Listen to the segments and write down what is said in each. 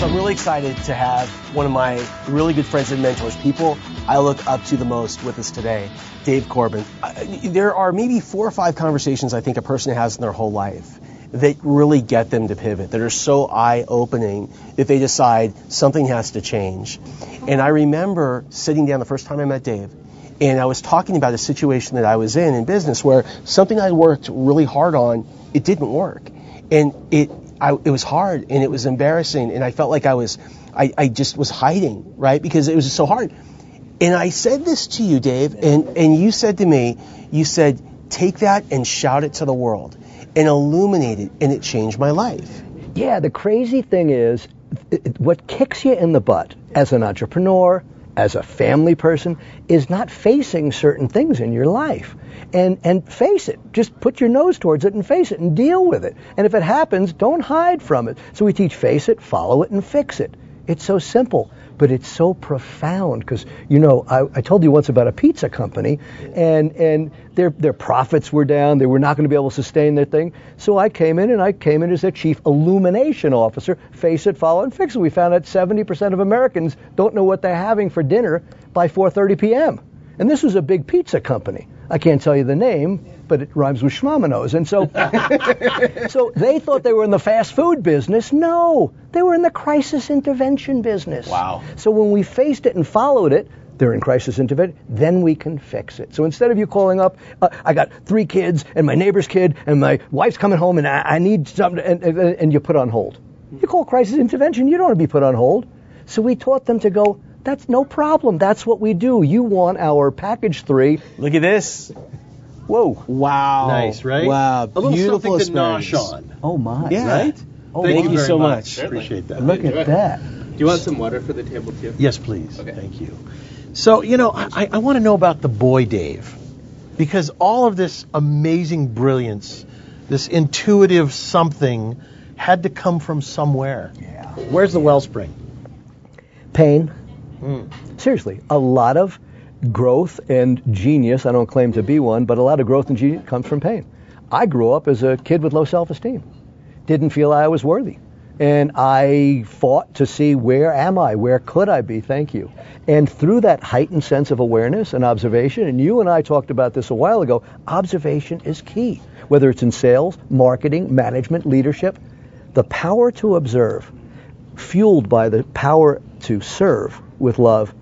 So I'm really excited to have one of my really good friends and mentors, people I look up to the most with us today, Dave Corbin. Uh, there are maybe four or five conversations I think a person has in their whole life that really get them to pivot, that are so eye opening that they decide something has to change. And I remember sitting down the first time I met Dave, and I was talking about a situation that I was in in business where something I worked really hard on, it didn't work. And it, I, it was hard and it was embarrassing, and I felt like I was, I, I just was hiding, right? Because it was so hard. And I said this to you, Dave, and, and you said to me, you said, take that and shout it to the world and illuminate it, and it changed my life. Yeah, the crazy thing is, what kicks you in the butt as an entrepreneur, as a family person, is not facing certain things in your life. And, and face it. Just put your nose towards it and face it and deal with it. And if it happens, don't hide from it. So we teach face it, follow it, and fix it. It's so simple but it's so profound because you know I, I, told you once about a pizza company and and their their profits were down they were not going to be able to sustain their thing. So I came in and I came in as their chief illumination officer face it follow and fix it. We found that 70% of Americans don't know what they're having for dinner by 4:30 p.m. and this was a big pizza company I can't tell you the name but it rhymes with schmamanos. And so, so they thought they were in the fast food business. No, they were in the crisis intervention business. Wow. So when we faced it and followed it, they're in crisis intervention, then we can fix it. So instead of you calling up, uh, I got three kids and my neighbor's kid and my wife's coming home and I, I need something, and, and, and you put on hold. You call crisis intervention, you don't want to be put on hold. So we taught them to go, that's no problem. That's what we do. You want our package three. Look at this. Whoa. Wow. Nice, right? Wow. A little Beautiful something to asparagus. nosh on. Oh my. Yeah. Right? Oh, Thank wow. you very so much. Appreciate that. Look at that. Do you want some water for the table too? Yes, please. Okay. Thank you. So, you know, I, I want to know about the boy Dave. Because all of this amazing brilliance, this intuitive something, had to come from somewhere. Yeah. Where's the wellspring? Pain. Seriously, a lot of growth and genius, I don't claim to be one, but a lot of growth and genius comes from pain. I grew up as a kid with low self esteem, didn't feel I was worthy. And I fought to see where am I? Where could I be? Thank you. And through that heightened sense of awareness and observation, and you and I talked about this a while ago, observation is key. Whether it's in sales, marketing, management, leadership, the power to observe, fueled by the power to serve with love,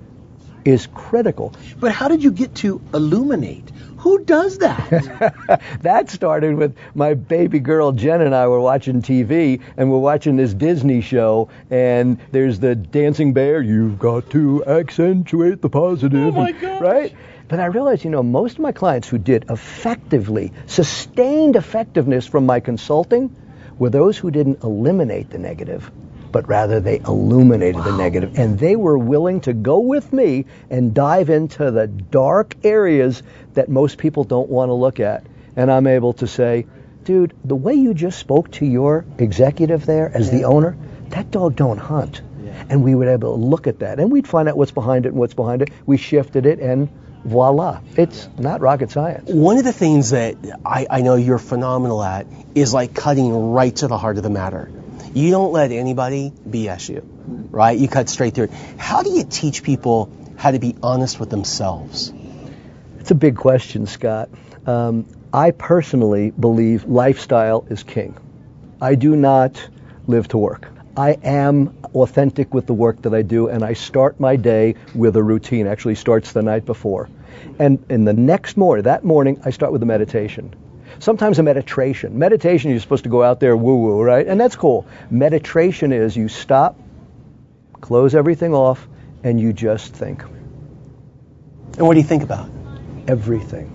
is critical. But how did you get to illuminate? Who does that? that started with my baby girl Jen and I were watching TV and we're watching this Disney show and there's the dancing bear. You've got to accentuate the positive. Oh my gosh. Right? But I realized, you know, most of my clients who did effectively, sustained effectiveness from my consulting were those who didn't eliminate the negative, but rather they illuminated the negative. And they were willing to go with me and dive into the dark areas that most people don't want to look at. And I'm able to say, dude, the way you just spoke to your executive there as the owner, that dog don't hunt. And we were able to look at that. And we'd find out what's behind it and what's behind it. We shifted it and voila. It's not rocket science. One of the things that I, I know you're phenomenal at is like cutting right to the heart of the matter. You don't let anybody BS you, right? You cut straight through it. How do you teach people how to be honest with themselves? It's a big question, Scott. Um, I personally believe lifestyle is king. I do not live to work. I am authentic with the work that I do, and I start my day with a routine. Actually, starts the night before, and in the next morning, that morning, I start with a meditration. Sometimes a meditation. Meditation, you're supposed to go out there woo woo, right? And that's cool. Meditration is you stop, close everything off, and you just think And what do you think about? everything.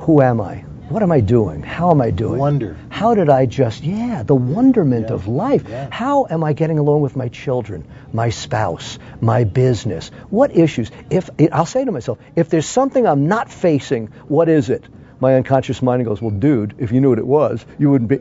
Who am I? What am I doing? How am I doing? Wonder. How did I just, yeah, the wonderment Yeah. of life. Yeah. How am I getting along with my children, my spouse, my business? What issues? If I'll say to myself, if there's something I'm not facing, what is it? My unconscious mind goes, well, dude, if you knew what it was, you wouldn't be.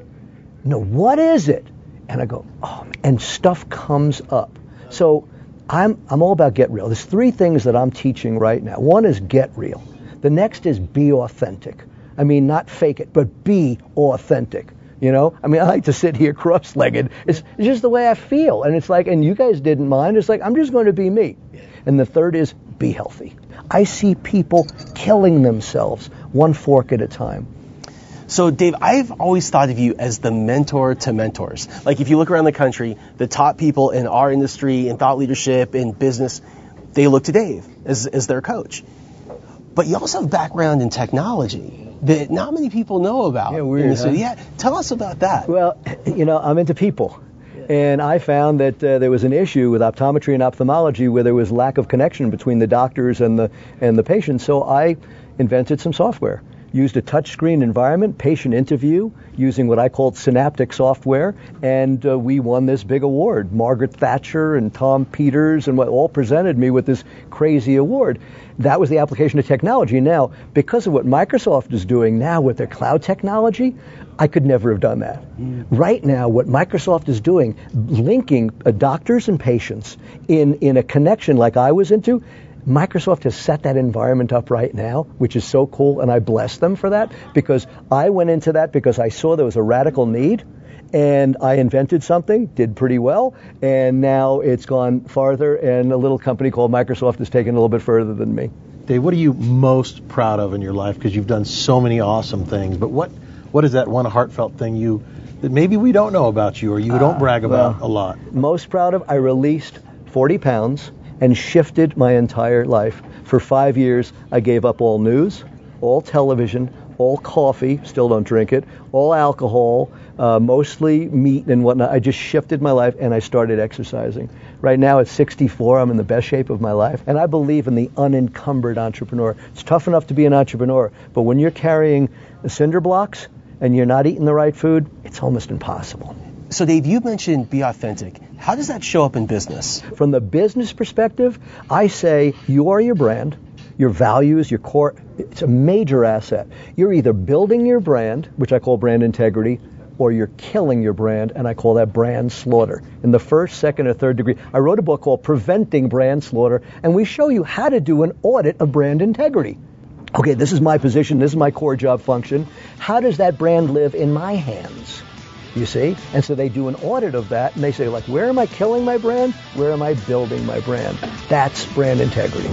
No, what is it? And I go, oh, and stuff comes up. So I'm, I'm all about get real. There's three things that I'm teaching right now. One is get real. The next is be authentic. I mean, not fake it, but be authentic. You know, I mean, I like to sit here cross-legged. It's, it's just the way I feel, and it's like, and you guys didn't mind. It's like I'm just going to be me. And the third is be healthy. I see people killing themselves one fork at a time. So, Dave, I've always thought of you as the mentor to mentors. Like, if you look around the country, the top people in our industry, in thought leadership, in business, they look to Dave as, as their coach. But you also have background in technology that not many people know about. Yeah, weird, in the city. huh? Yeah, tell us about that. Well, you know, I'm into people. And I found that uh, there was an issue with optometry and ophthalmology where there was lack of connection between the doctors and the and the patients. So I invented some software. Used a touchscreen environment, patient interview, using what I called synaptic software, and uh, we won this big award. Margaret Thatcher and Tom Peters and what all presented me with this crazy award. That was the application of technology. Now, because of what Microsoft is doing now with their cloud technology, I could never have done that. Right now, what Microsoft is doing, linking uh, doctors and patients in, in a connection like I was into, Microsoft has set that environment up right now, which is so cool, and I bless them for that because I went into that because I saw there was a radical need and I invented something, did pretty well, and now it's gone farther, and a little company called Microsoft has taken a little bit further than me. Dave, what are you most proud of in your life? Because you've done so many awesome things. But what what is that one heartfelt thing you that maybe we don't know about you or you don't ah, brag about well, a lot? Most proud of, I released 40 pounds and shifted my entire life. For five years, I gave up all news, all television, all coffee, still don't drink it, all alcohol, uh, mostly meat and whatnot. I just shifted my life and I started exercising. Right now at 64, I'm in the best shape of my life, and I believe in the unencumbered entrepreneur. It's tough enough to be an entrepreneur, but when you're carrying cinder blocks and you're not eating the right food, it's almost impossible. So, Dave, you mentioned be authentic. How does that show up in business? From the business perspective, I say you are your brand, your values, your core. It's a major asset. You're either building your brand, which I call brand integrity, or you're killing your brand, and I call that brand slaughter. In the first, second, or third degree, I wrote a book called Preventing Brand Slaughter, and we show you how to do an audit of brand integrity. Okay, this is my position, this is my core job function. How does that brand live in my hands? You see? And so they do an audit of that and they say, like, where am I killing my brand? Where am I building my brand? That's brand integrity.